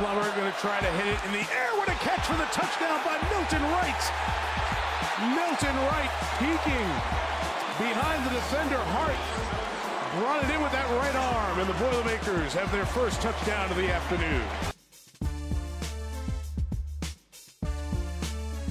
Plummer going to try to hit it in the air. What a catch for the touchdown by Milton Wright. Milton Wright peeking behind the defender Hart. Brought it in with that right arm, and the Boilermakers have their first touchdown of the afternoon.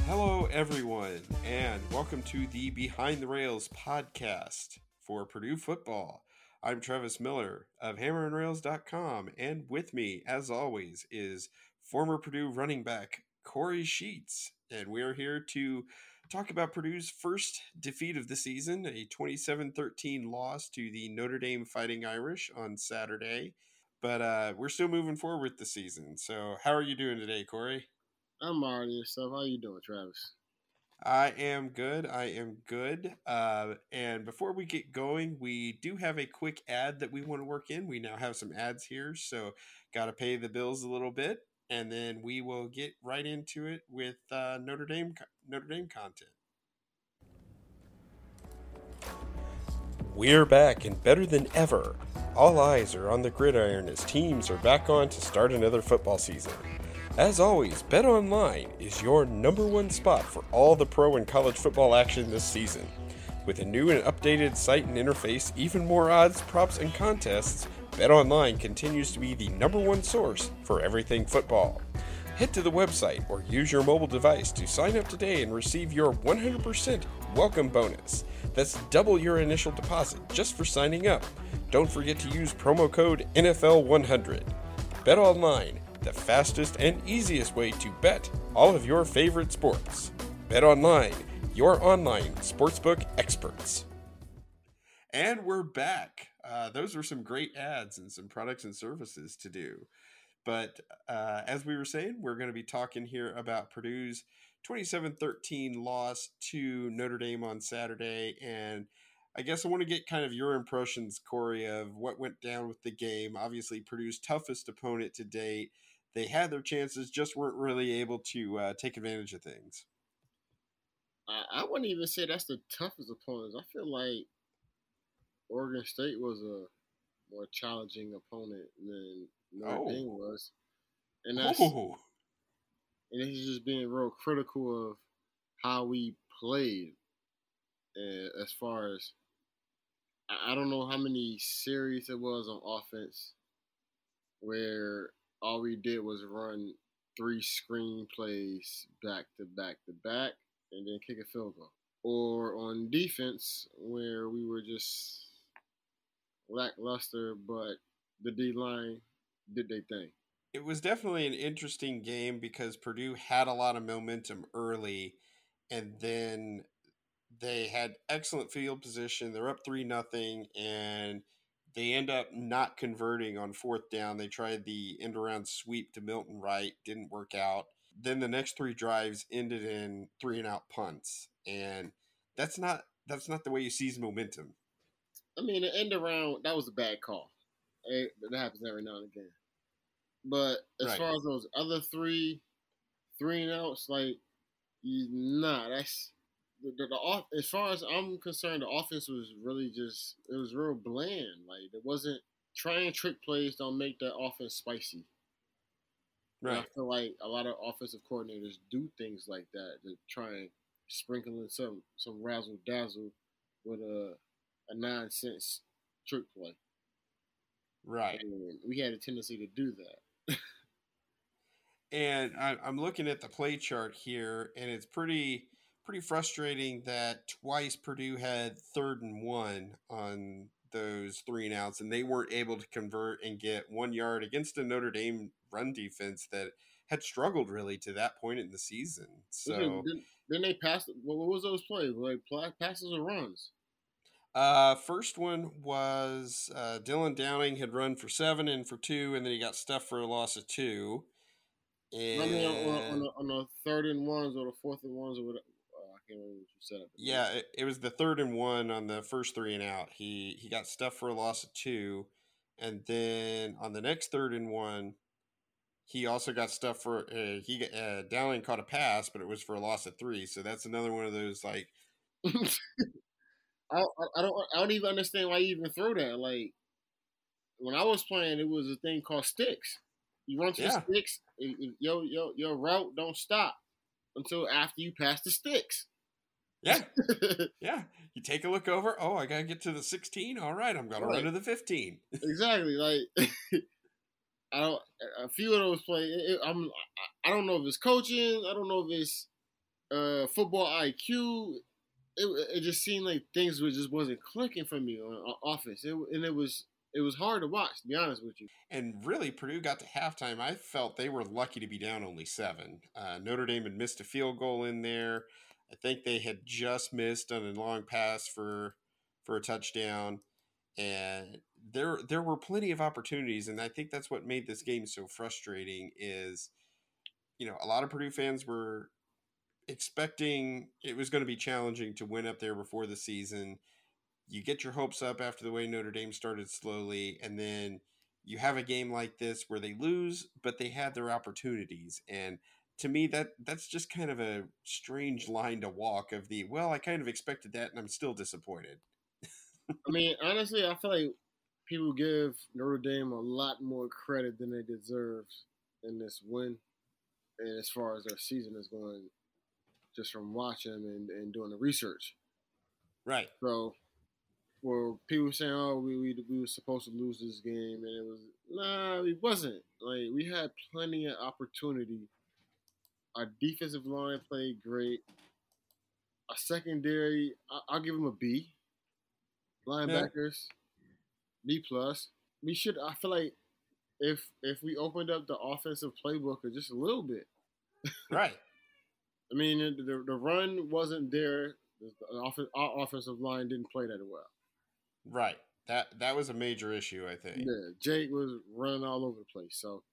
Hello, everyone, and welcome to the Behind the Rails podcast for Purdue football. I'm Travis Miller of hammerandrails.com, and with me, as always, is former Purdue running back Kory Sheets, and we are here to talk about Purdue's first defeat of the season, a 27 13 loss to the Notre Dame Fighting Irish on Saturday. But uh, we're still moving forward with the season. So, how are you doing today, Kory? I'm already yourself. How are you doing, Travis? I am good. I am good. Uh, and before we get going, we do have a quick ad that we want to work in. We now have some ads here, so got to pay the bills a little bit, and then we will get right into it with uh, Notre Dame Notre Dame content. We're back and better than ever. All eyes are on the gridiron as teams are back on to start another football season. As always, BetOnline is your number one spot for all the pro and college football action this season. With a new and updated site and interface, even more odds, props, and contests, BetOnline continues to be the number one source for everything football. Head to the website or use your mobile device to sign up today and receive your 100% welcome bonus. That's double your initial deposit just for signing up. Don't forget to use promo code NFL100. BetOnline the fastest and easiest way to bet all of your favorite sports. Bet online, your online sportsbook experts. And we're back. Uh, those were some great ads and some products and services to do. But uh, as we were saying, we're going to be talking here about Purdue's 27 13 loss to Notre Dame on Saturday. And I guess I want to get kind of your impressions, Kory, of what went down with the game. Obviously, Purdue's toughest opponent to date they had their chances, just weren't really able to uh, take advantage of things. I, I wouldn't even say that's the toughest opponents. I feel like Oregon State was a more challenging opponent than Notre oh. Dame was, and that's oh. and it's just being real critical of how we played. And as far as I don't know how many series it was on offense where all we did was run three screen plays back to back to back and then kick a field goal. Or on defense, where we were just lackluster, but the D line did their thing. It was definitely an interesting game because Purdue had a lot of momentum early, and then they had excellent field position. They're up three nothing, and they end up not converting on fourth down. They tried the end around sweep to Milton Wright, didn't work out. Then the next three drives ended in three and out punts, and that's not that's not the way you seize momentum. I mean, the end around that was a bad call. It, that happens every now and again. But as right. far as those other three, three and outs, like, you nah, that's the, the, the off, as far as I'm concerned, the offense was really just it was real bland. Like it wasn't trying trick plays don't make the offense spicy. Right. And I feel like a lot of offensive coordinators do things like that to try and sprinkle in some some razzle dazzle with a a nonsense trick play. Right. And we had a tendency to do that. and I, I'm looking at the play chart here, and it's pretty pretty frustrating that twice Purdue had third and one on those three and outs, and they weren't able to convert and get one yard against a Notre Dame run defense that had struggled really to that point in the season. So then they passed. What was those plays? Like passes or runs? Uh, first one was uh, Dylan Downing had run for seven and for two, and then he got stuffed for a loss of two. And I mean, on, on, the, on the third and ones or the fourth and ones or whatever. Can't remember what you. Yeah, it, it, was the third and one on the first three and out. He he got stuffed for a loss of two, and then on the next third and one, he also got stuffed for uh, he uh, Downing caught a pass, but it was for a loss of three. So that's another one of those like. I, I don't I don't even understand why you even throw that. Like when I was playing, it was a thing called sticks. You run to yeah. the sticks, and your your your route don't stop until after you pass the sticks. Yeah, yeah. You take a look over. Oh, I gotta get to the sixteen. All right, I'm gonna right. run to the fifteen. exactly. Like I don't. A few of those play. It, I'm. I don't know if it's coaching. I don't know if it's uh, football IQ. It, it just seemed like things was just wasn't clicking for me on, offense, it, and it was it was hard to watch. To be honest with you. And really, Purdue got to halftime. I felt they were lucky to be down only seven. Uh, Notre Dame had missed a field goal in there. I think they had just missed on a long pass for for a touchdown, and there there were plenty of opportunities, and I think that's what made this game so frustrating. Is you know a lot of Purdue fans were expecting it was going to be challenging to win up there before the season. You get your hopes up after the way Notre Dame started slowly, and then you have a game like this where they lose, but they had their opportunities. And to me, that that's just kind of a strange line to walk. Of the well, I kind of expected that, and I'm still disappointed. I mean, honestly, I feel like people give Notre Dame a lot more credit than they deserve in this win. And as far as their season is going, just from watching and, and doing the research. Right. So, well, people saying, "Oh, we, we we were supposed to lose this game," and it was nah, it wasn't. Like we had plenty of opportunity. Our defensive line played great. Our secondary, I, will give them a B. Linebackers, B plus. We should. I feel like if if we opened up the offensive playbook just a little bit, right. I mean, the, the run wasn't there. The our offensive line didn't play that well. Right. That that was a major issue, I think. Yeah, Jake was running all over the place. So,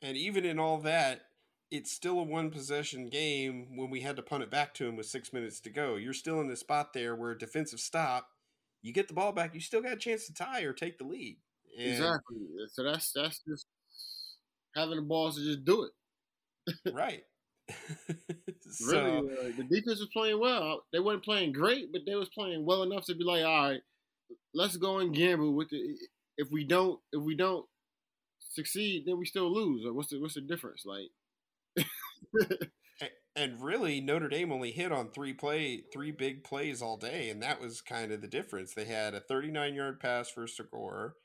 and even in all that, it's still a one possession game when we had to punt it back to him with six minutes to go. You're still in the spot there where defensive stop, you get the ball back, you still got a chance to tie or take the lead. And exactly. So that's that's just having the balls to just do it. right. so, really, uh, the defense was playing well. They weren't playing great, but they was playing well enough to be like, all right, let's go and gamble with it. If we don't, if we don't succeed, then we still lose. Or what's the what's the difference? Like, and really, Notre Dame only hit on three play, three big plays all day, and that was kind of the difference. They had a 39 yard pass for score,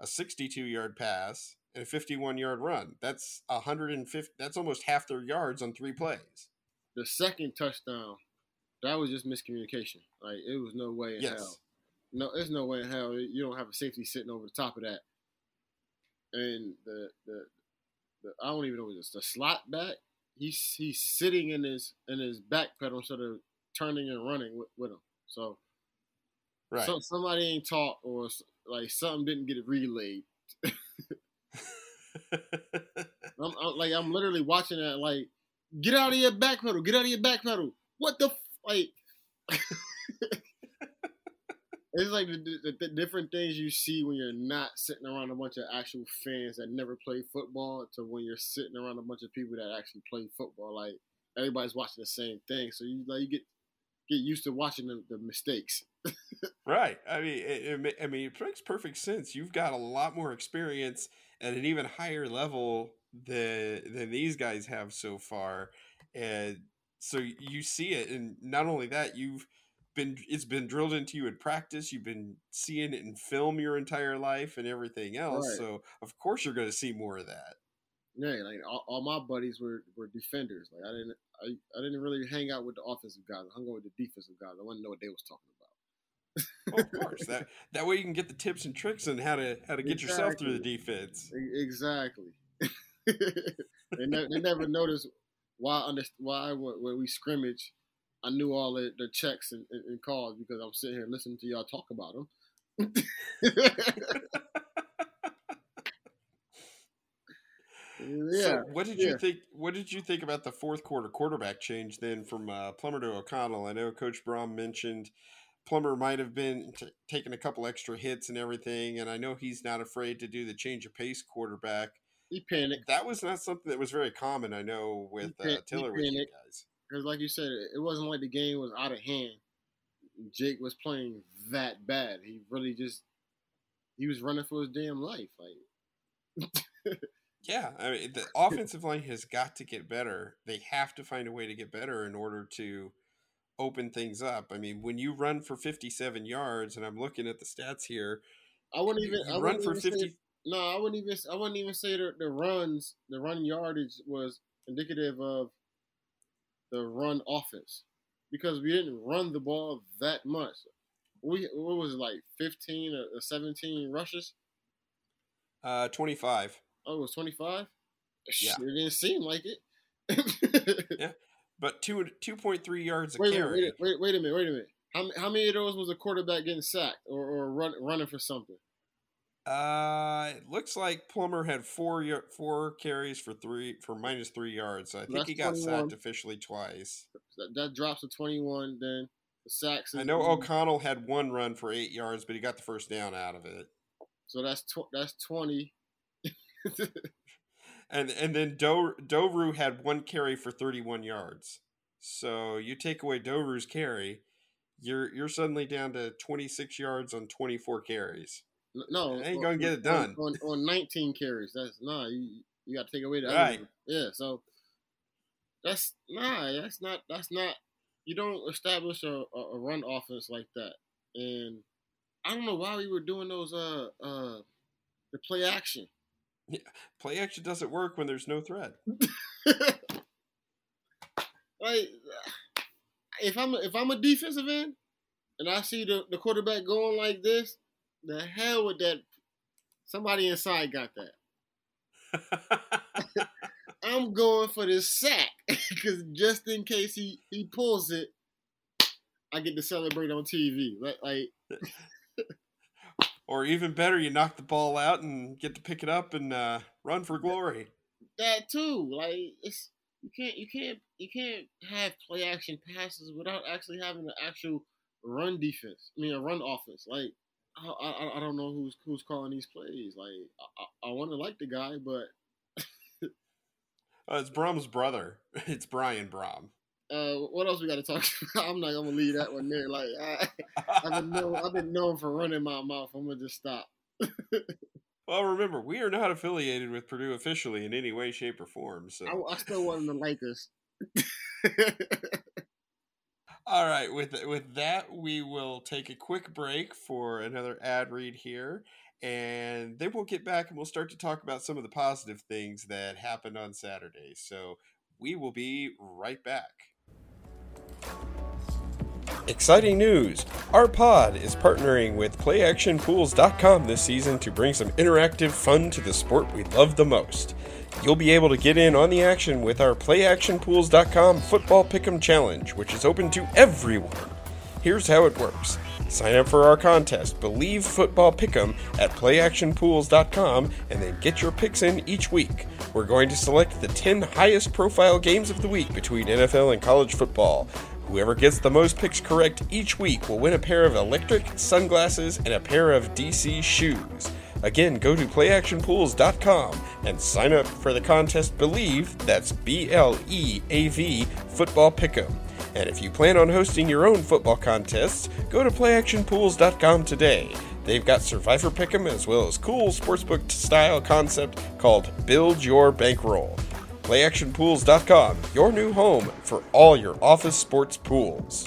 a 62 yard pass, and a 51 yard run. That's 150. That's almost half their yards on three plays. The second touchdown, that was just miscommunication. Like it was no way in yes. hell. No, there's no way in hell you don't have a safety sitting over the top of that. And the the, the I don't even know what it's the slot back. He's he's sitting in his in his back pedal instead of turning and running with, with him. So, right. So, somebody ain't taught or like something didn't get relayed. I'm, I'm, like I'm literally watching that. Like, get out of your back pedal. Get out of your back pedal. What the f- like? it's like the, the, the, different things you see when you're not sitting around a bunch of actual fans that never play football to when you're sitting around a bunch of people that actually play football. Like everybody's watching the same thing, so you like you get get used to watching the, the mistakes. right. I mean, it, it, I mean, it makes perfect sense. You've got a lot more experience at an even higher level than than these guys have so far, and so you see it. And not only that, you've been it's been drilled into you in practice. You've been seeing it in film your entire life and everything else. Right. So of course you're going to see more of that. Yeah, like all, all, my buddies were, were defenders. Like I didn't I, I didn't really hang out with the offensive guys. I hung out with the defensive guys. I wanted to know what they was talking about. of course, that that way you can get the tips and tricks on how to how to get exactly. yourself through the defense. Exactly. they, ne- they never noticed why under why when we scrimmage, I knew all the, the checks and, and, and calls because I'm sitting here listening to y'all talk about them. yeah. So what did yeah. you think? What did you think about the fourth quarter quarterback change then from uh, Plummer to O'Connell? I know Coach Brohm mentioned Plummer might have been t- taking a couple extra hits and everything, and I know he's not afraid to do the change of pace quarterback. He panicked. That was not something that was very common. I know with uh, Tiller with you guys. Because, like you said, it wasn't like the game was out of hand. Jake was playing that bad. He really just he was running for his damn life. Like Yeah, I mean the offensive line has got to get better. They have to find a way to get better in order to open things up. I mean, when you run for 57 yards, and I'm looking at the stats here, I wouldn't even I run for 50. Say, no, I wouldn't even I wouldn't even say the, the runs, the run yardage was indicative of the run offense because we didn't run the ball that much. We what was it like 15 or 17 rushes? Uh, 25. Oh, it was 25? Yeah. It didn't seem like it. yeah. But two two point three yards a wait carry. Wait, wait, wait a minute, wait a minute. How, how many of those was a quarterback getting sacked or, or run, running for something? Uh, it looks like Plummer had four four carries for three for minus three yards. So I think he got 21. sacked officially twice. That, that, drops to twenty one. Then the sacks. I know O'Connell had one run for eight yards, but he got the first down out of it. So that's tw- that's twenty and and then Do- Doerue had one carry for 31 yards. So you take away Doerue's carry, you're you're suddenly down to 26 yards on 24 carries. No, ain't gonna get it done on, on, on 19 carries. That's nah. You you got to take away the right. Other. Yeah, so that's nah. That's not. That's not. You don't establish a, a run offense like that. And I don't know why we were doing those uh uh the play action. Yeah, play action doesn't work when there's no threat. like if I'm a, if I'm a defensive end and I see the, the quarterback going like this, the hell with that. Somebody inside got that. I'm going for this sack because just in case he, he pulls it, I get to celebrate on TV. Like, like or even better, you knock the ball out and get to pick it up and uh, run for glory. That too, like it's you can't you can't you can't have play action passes without actually having an actual run defense. I mean, a run offense. Like I I, I don't know who's who's calling these plays. Like I, I want to like the guy, but uh, it's Brohm's brother. It's Brian Brohm. Uh, what else we got to talk about? I'm not gonna leave that one there. Like I, have been known, I've been known for running my mouth. I'm gonna just stop. well, remember, we are not affiliated with Purdue officially in any way, shape, or form. So I, I still want like us. All right, with with that, we will take a quick break for another ad read here, and then we'll get back and we'll start to talk about some of the positive things that happened on Saturday. So we will be right back. Exciting news! Our pod is partnering with PlayActionPools.com this season to bring some interactive fun to the sport we love the most. You'll be able to get in on the action with our PlayActionPools.com Football Pick'em Challenge, which is open to everyone. Here's how it works. Sign up for our contest, Believe Football Pick'em, at PlayActionPools.com, and then get your picks in each week. We're going to select the 10 highest profile games of the week between NFL and college football. Whoever gets the most picks correct each week will win a pair of electric sunglasses and a pair of DC shoes. Again, go to playactionpools.com and sign up for the contest Believe, that's B L E A V, Football Pick'em. And if you plan on hosting your own football contests, go to playactionpools.com today. They've got Survivor Pick'em as well as cool sportsbook style concept called Build Your Bankroll. PlayActionPools.com, your new home for all your office sports pools.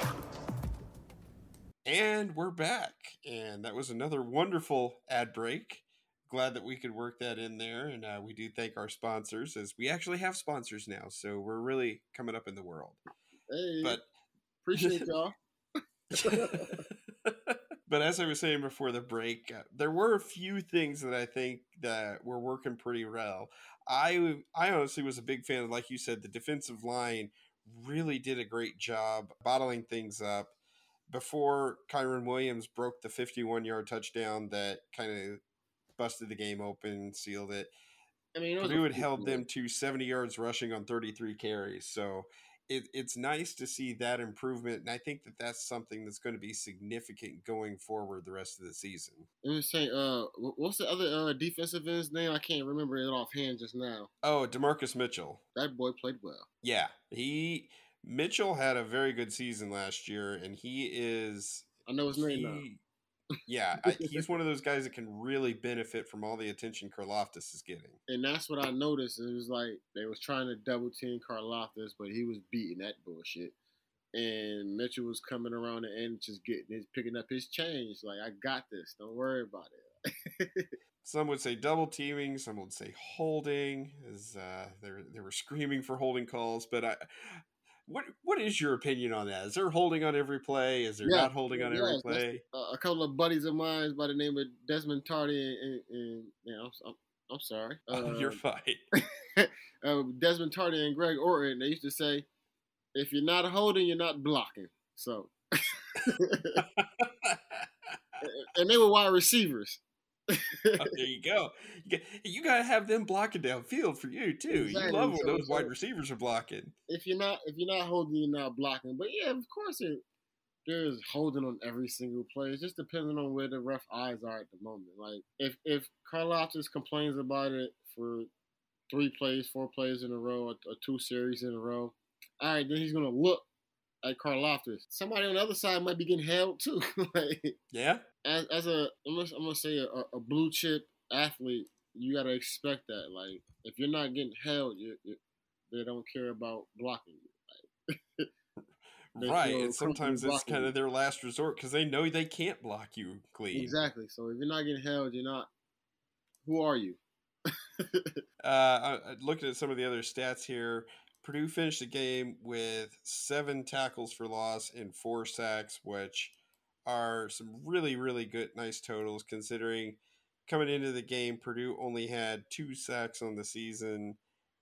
And we're back. And that was another wonderful ad break. Glad that we could work that in there. And uh, we do thank our sponsors as we actually have sponsors now. So we're really coming up in the world. Hey, but appreciate y'all. but as I was saying before the break, uh, there were a few things that I think that were working pretty well. I I honestly was a big fan of, like you said, the defensive line really did a great job bottling things up before Kyren Williams broke the 51 yard touchdown that kind of busted the game open, sealed it. I mean, Purdue had held them to 70 yards rushing on 33 carries. So it, it's nice to see that improvement. And I think that that's something that's going to be significant going forward the rest of the season. Let me say, uh, what's the other uh, defensive end's name? I can't remember it offhand just now. Oh, DaMarcus Mitchell. That boy played well. Yeah. He Mitchell had a very good season last year, and he is. I know his name now. Yeah, I, he's one of those guys that can really benefit from all the attention Karlaftis is getting. And that's what I noticed. It was like they was trying to double team Karlaftis, but he was beating that bullshit. And Mitchell was coming around the end, just getting his picking up his change. Like I got this. Don't worry about it. some would say double teaming. Some would say holding. As uh, they were, they were screaming for holding calls, but I what what is your opinion on that? Is there holding on every play? Is there yeah, not holding on every play? Uh, a couple of buddies of mine by the name of Desmond Tardy and, and, and I'm, I'm, I'm, sorry. Uh, you're fine. uh, Desmond Tardy and Greg Orton. They used to say, "If you're not holding, you're not blocking." So, and they were wide receivers oh, there you go. You, got to have them blocking downfield for you too. Exactly. You love when those so, wide receivers are blocking. If you're not, if you're not holding, you're not blocking. But yeah, of course, it, there's holding on every single play. It's just depending on where the rough eyes are at the moment. Like if if Karlaftis complains about it for three plays, four plays in a row, or, or two series in a row, all right, then he's gonna look at Karlaftis. Somebody on the other side might be getting held too. like, yeah. As, as a, I'm gonna, I'm gonna say a, a, blue chip athlete, you gotta expect that. Like, if you're not getting held, you, you, they don't care about blocking you. Like, right, and sometimes it's kind of their last resort because they know they can't block you clean. Exactly. So if you're not getting held, you're not. Who are you? uh, I, looked at some of the other stats here, Purdue finished the game with seven tackles for loss and four sacks, which are some really, really good, nice totals considering coming into the game, Purdue only had two sacks on the season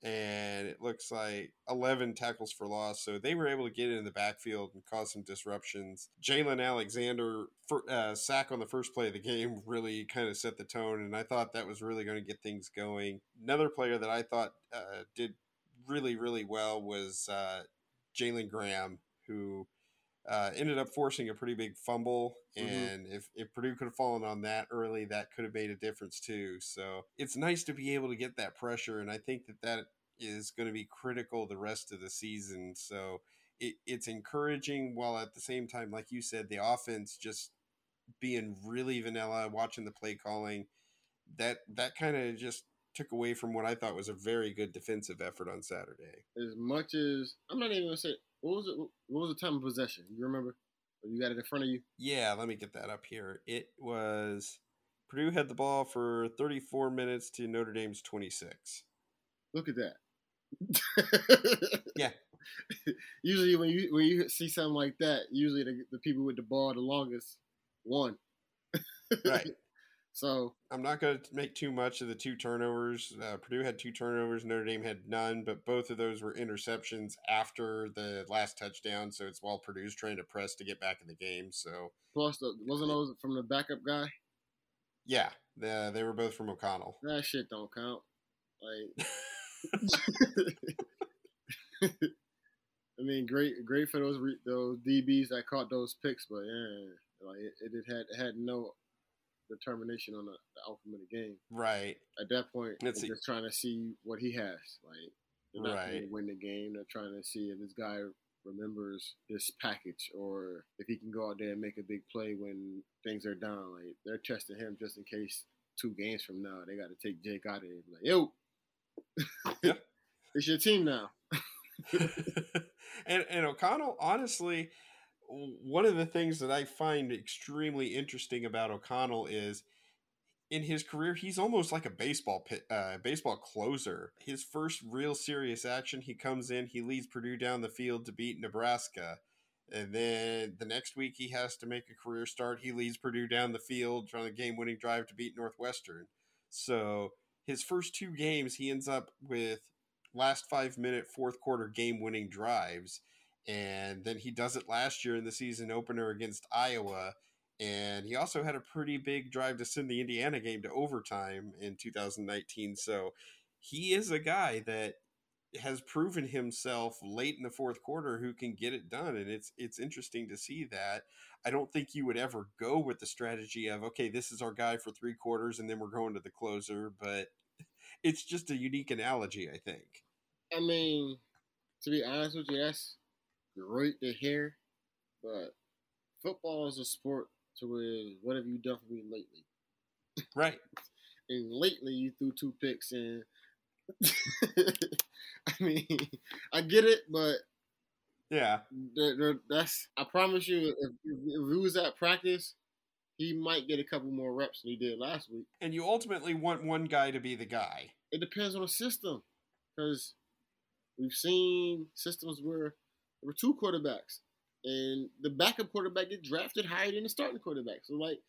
and it looks like 11 tackles for loss. So they were able to get in the backfield and cause some disruptions. Jalen Alexander, for, uh, sack on the first play of the game, really kind of set the tone, and I thought that was really going to get things going. Another player that I thought uh, did really, really well was uh, Jalen Graham, who uh, ended up forcing a pretty big fumble. Mm-hmm. And if, if Purdue could have fallen on that early, that could have made a difference too. So it's nice to be able to get that pressure. And I think that that is going to be critical the rest of the season. So it, it's encouraging while at the same time, like you said, the offense just being really vanilla, watching the play calling. That that kind of just took away from what I thought was a very good defensive effort on Saturday. As much as I'm not even gonna say what was it. What was the time of possession? You remember? Or you got it in front of you? Yeah, let me get that up here. It was Purdue had the ball for 34 minutes to Notre Dame's 26. Look at that. yeah. Usually, when you when you see something like that, usually the, the people with the ball the longest won. right. So I'm not going to make too much of the two turnovers. Uh, Purdue had two turnovers, Notre Dame had none, but both of those were interceptions after the last touchdown. So it's while Purdue's trying to press to get back in the game. So plus, the, wasn't those from the backup guy? Yeah, the, they were both from O'Connell. That shit don't count. Like, I mean, great, great for those those DBs that caught those picks, but yeah, like it, it had it had no determination on the, the outcome of the game. Right. At that point, Let's they're just trying to see what he has. Like they're not right. going to win the game. They're trying to see if this guy remembers this package or if he can go out there and make a big play when things are down. Like they're testing him just in case two games from now they got to take Jake out of here. Like yo, yeah. it's your team now. and and O'Connell honestly one of the things that I find extremely interesting about O'Connell is in his career, he's almost like a baseball pit, uh, baseball closer. His first real serious action, he comes in, he leads Purdue down the field to beat Nebraska. And then the next week, he has to make a career start. He leads Purdue down the field on a game winning drive to beat Northwestern. So his first two games, he ends up with last five minute, fourth quarter game winning drives. And then he does it last year in the season opener against Iowa. And he also had a pretty big drive to send the Indiana game to overtime in 2019. So he is a guy that has proven himself late in the fourth quarter who can get it done and it's it's interesting to see that i don't think you would ever go with the strategy of okay this is our guy for three quarters and then we're going to the closer but it's just a unique analogy i think i mean to be honest with you that's great to hear but football is a sport to where what have you done for me lately right and lately you threw two picks and I mean, I get it, but yeah, that's. I promise you, if, if he was at practice, he might get a couple more reps than he did last week. And you ultimately want one guy to be the guy. It depends on the system, because we've seen systems where there were two quarterbacks, and the backup quarterback get drafted higher than the starting quarterback. So like,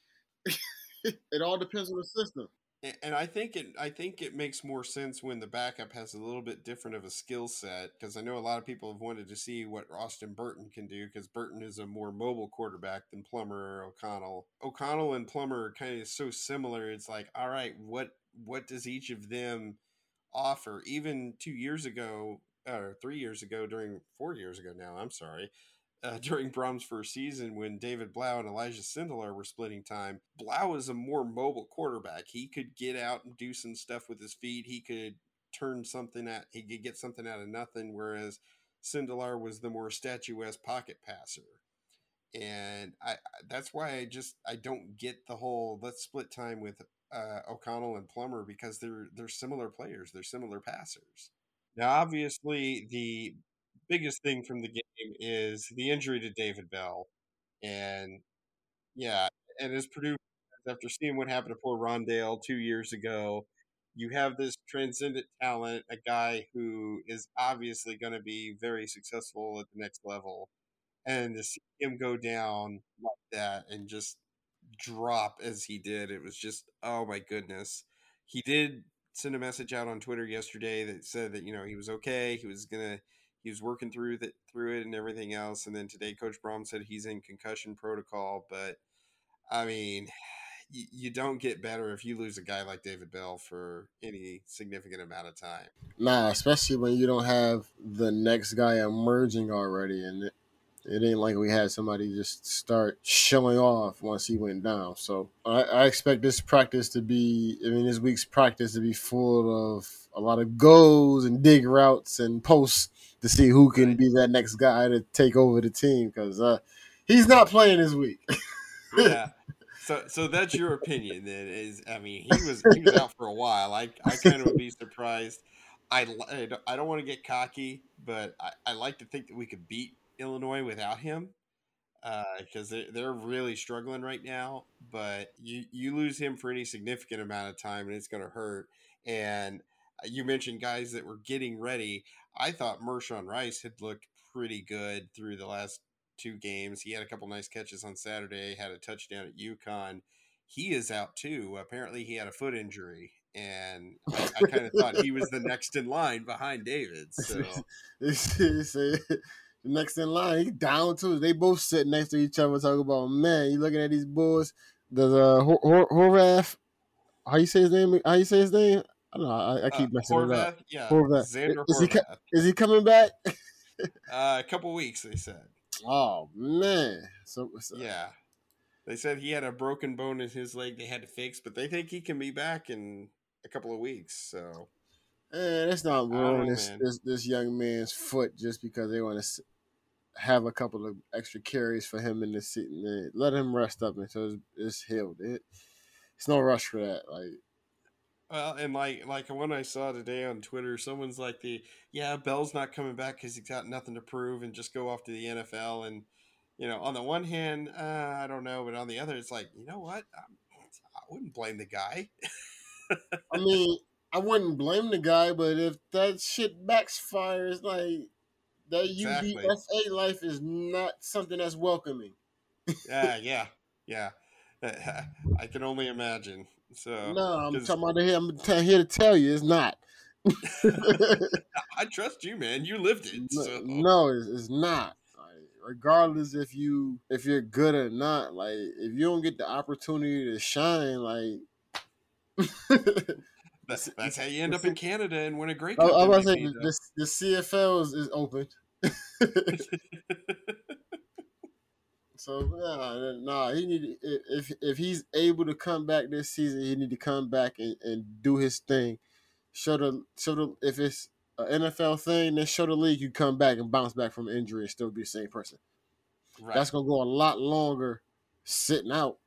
it all depends on the system and I think it I think it makes more sense when the backup has a little bit different of a skill set because I know a lot of people have wanted to see what Austin Burton can do because Burton is a more mobile quarterback than Plummer or O'Connell. O'Connell and Plummer are kind of so similar. It's like, all right, what what does each of them offer? Even two years ago, or three years ago, during four years ago now, I'm sorry, uh, during Brohm's first season when David Blough and Elijah Sindelar were splitting time. Blough is a more mobile quarterback. He could get out and do some stuff with his feet. He could turn something out. he could get something out of nothing, whereas Sindelar was the more statuesque pocket passer. And I that's why I just I don't get the whole let's split time with uh, O'Connell and Plummer because they're they're similar players. They're similar passers. Now, obviously, the biggest thing from the game is the injury to David Bell, and yeah, and as Purdue, after seeing what happened to poor Rondale two years ago, you have this transcendent talent, a guy who is obviously going to be very successful at the next level, and to see him go down like that and just drop as he did, it was just oh my goodness. He did send a message out on Twitter yesterday that said that you know he was okay, he was gonna he was working through that through it and everything else. And then today, Coach Brohm said he's in concussion protocol. But I mean, you, you don't get better if you lose a guy like David Bell for any significant amount of time. Nah, especially when you don't have the next guy emerging already, and it, ain't like we had somebody just start showing off once he went down. So I, I expect this practice to be, I mean, this week's practice to be full of a lot of goals and dig routes and posts to see who can be that next guy to take over the team because uh, he's not playing this week. yeah. So, so that's your opinion. Then is I mean he was he was out for a while. I I kind of would be surprised. I I don't want to get cocky, but I, I like to think that we could beat Illinois without him because uh, they're, they're really struggling right now. But you you lose him for any significant amount of time, and it's going to hurt. And uh, you mentioned guys that were getting ready. I thought Mershawn Rice had looked pretty good through the last two games. He had a couple nice catches on Saturday, had a touchdown at UConn. He is out too. Apparently, he had a foot injury, and I, I kind of thought he was the next in line behind David. So, next in line, he down too. They both sit next to each other, talking about man. You looking at these boys? The uh, Horvath, how you say his name? How you say his name? I don't know. I, I keep uh, messing Horvath, it up. Yeah, Horvath. Zander is Horvath. He, is he coming back? uh, a couple weeks, they said. Oh man! So, so, yeah, they said he had a broken bone in his leg. They had to fix, but they think he can be back in a couple of weeks. So, man, that's not ruining this, this, this young man's foot just because they want to have a couple of extra carries for him in the season. Let him rest up until it's, it's healed. It, it's no rush for that. Like well, and like like when I saw today on Twitter, someone's like the yeah Bell's not coming back because he's got nothing to prove and just go off to the NFL and you know, on the one hand, uh, I don't know, but on the other, it's like, you know what? I'm, I wouldn't blame the guy. I mean, I wouldn't blame the guy, but if that shit backfires, like that exactly. Life is not something that's welcoming. yeah, yeah, yeah. I can only imagine. So no, I'm talking about here. I'm here to tell you, it's not. I trust you, man. You lived it. So. No, it's, it's not. Like, regardless if you if you're good or not, like if you don't get the opportunity to shine, like that's, that's how you end up in Canada and win a great. Cup I, I was say the, the CFL is, is open. so nah, nah, he need if if he's able to come back this season, he need to come back and, and do his thing. Show the show the if it's an NFL thing, then show the league you come back and bounce back from injury and still be the same person. Right. That's gonna go a lot longer sitting out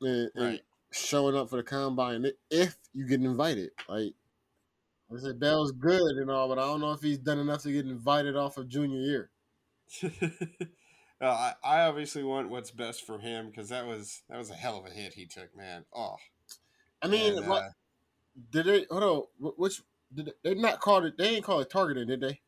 and, and showing up for the combine if you get invited. Like I said, Bell's good and all, but I don't know if he's done enough to get invited off of junior year. I, I obviously want what's best for him because that was that was a hell of a hit he took, man. Oh, I mean, and, what uh, did they? Hold on, which did they, they not call it? They ain't call it targeting, did they?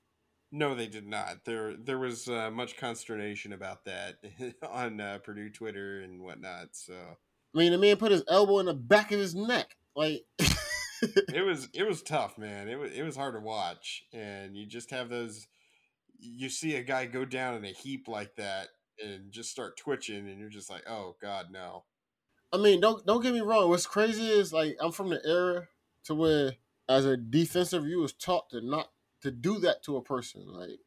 No, they did not. There, there was uh, much consternation about that on uh, Purdue Twitter and whatnot. So, I mean, the man put his elbow in the back of his neck, like. it was it was tough, man. It was it was hard to watch, and you just have those. You see a guy go down in a heap like that, and just start twitching, and you're just like, "Oh God, no." I mean, don't don't get me wrong. What's crazy is like I'm from the era to where, as a defensive, you was taught to not to do that to a person, like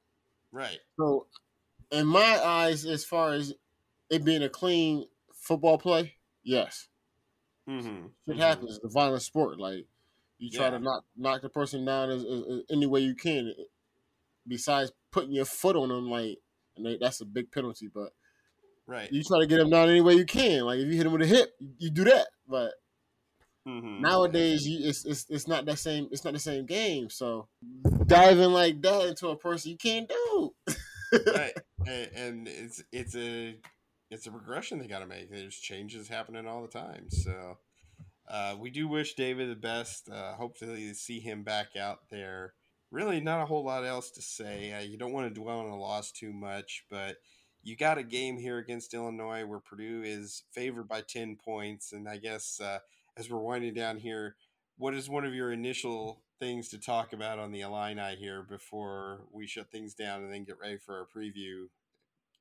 right. So, in my eyes, as far as it being a clean football play, yes. Mm-hmm. It mm-hmm. happens. It's a violent sport. Like you try yeah. to knock knock the person down as, as, as, any way you can. Besides putting your foot on them, like and they, that's a big penalty. But right, you try to get them down any way you can. Like if you hit them with a hip, you, you do that. But mm-hmm. nowadays, you, it's, it's it's not that same. It's not the same game. So diving like that into a person, you can't do. right, and, and it's it's a it's a progression they got to make. There's changes happening all the time. So uh, we do wish David the best. Uh, hopefully, see him back out there. Really, not a whole lot else to say. Uh, you don't want to dwell on a loss too much, but you got a game here against Illinois where Purdue is favored by 10 points. And I guess uh, as we're winding down here, what is one of your initial things to talk about on the Illini here before we shut things down and then get ready for our preview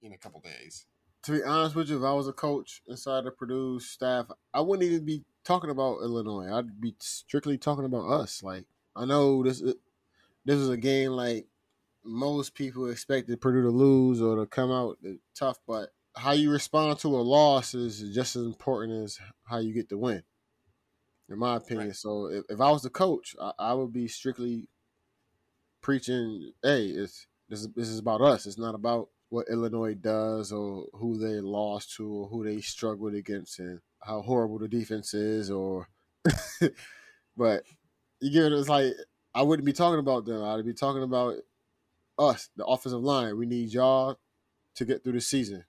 in a couple days? To be honest with you, if I was a coach inside the Purdue staff, I wouldn't even be talking about Illinois. I'd be strictly talking about us. Like I know this this is a game like most people expected Purdue to lose or to come out tough, but how you respond to a loss is just as important as how you get the win, in my opinion. Right. So if, if I was the coach, I, I, would be strictly preaching, "Hey, it's this is, this is about us. It's not about what Illinois does or who they lost to or who they struggled against and how horrible the defense is or but you get it it's like I wouldn't be talking about them. I'd be talking about us, the offensive line. We need y'all to get through the season.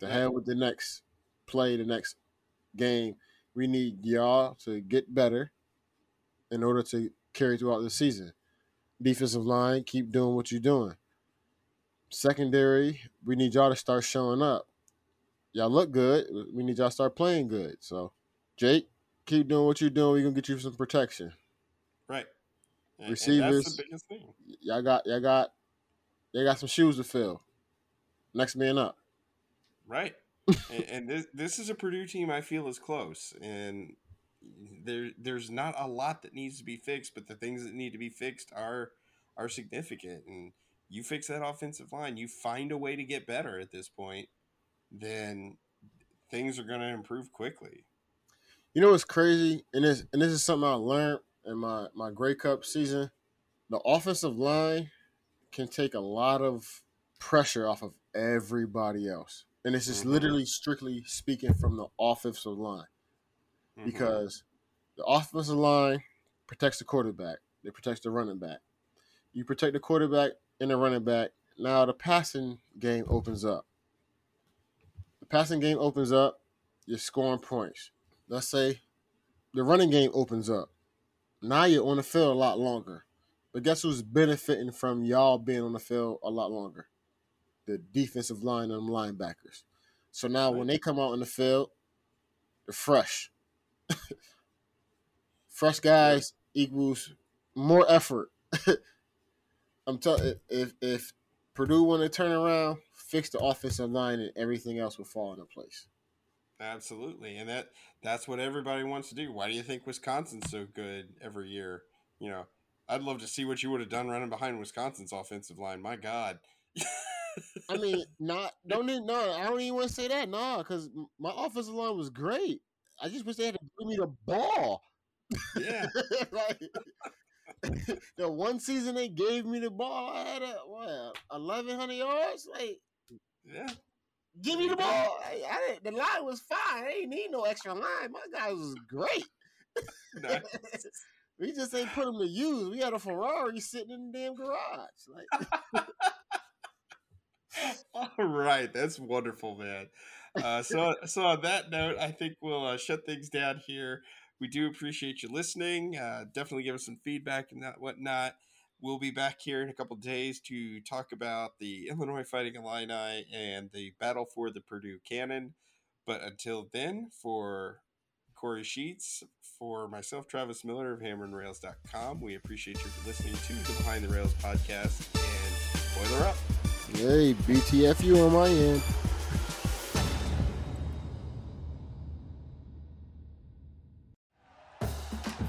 To yeah. hell with the next play, the next game. We need y'all to get better in order to carry throughout the season. Defensive line, keep doing what you're doing. Secondary, we need y'all to start showing up. Y'all look good. We need y'all to start playing good. So, Jake, keep doing what you're doing. We're gonna get you some protection. Right. And, Receivers. And y'all got y'all got they got some shoes to fill. Next man up. Right. and, and this this is a Purdue team I feel is close, and there there's not a lot that needs to be fixed, but the things that need to be fixed are are significant. And you fix that offensive line, you find a way to get better at this point, then things are going to improve quickly. You know what's crazy, and this and this is something I learned in my my Grey Cup season. The offensive line can take a lot of pressure off of everybody else, and this is mm-hmm. literally strictly speaking from the offensive line, mm-hmm. because the offensive line protects the quarterback, it protects the running back. You protect the quarterback and the running back. Now the passing game opens up The passing game opens up, you're scoring points. Let's say the running game opens up. Now you're on the field a lot longer. But guess who's benefiting from y'all being on the field a lot longer? The defensive line and linebackers. So now right. when they come out in the field, they're fresh. fresh guys equals more effort. I'm telling if if Purdue want to turn around, fix the offensive line, and everything else will fall into place. Absolutely, and that that's what everybody wants to do. Why do you think Wisconsin's so good every year? You know, I'd love to see what you would have done running behind Wisconsin's offensive line. My God. I mean, not don't need no. I don't even want to say that, nah, because my offensive line was great. I just wish they had to give me the ball. Yeah, like the one season they gave me the ball, I had a what eleven hundred yards. Like, yeah, give me the ball. I, I the line was fine. I didn't need no extra line. My guy was great. Nice. we just ain't put him to use. We had a Ferrari sitting in the damn garage. Like. All right, that's wonderful, man. Uh, so, so on that note, I think we'll uh, shut things down here. We do appreciate you listening. Uh, definitely give us some feedback and that whatnot. We'll be back here in a couple days to talk about the Illinois Fighting Illini and the battle for the Purdue Cannon. But until then, for Kory Sheets, for myself, Travis Miller of HammerandRails.com, we appreciate you for listening to the Behind the Rails podcast. And boiler up. Hey, BTFU on my end.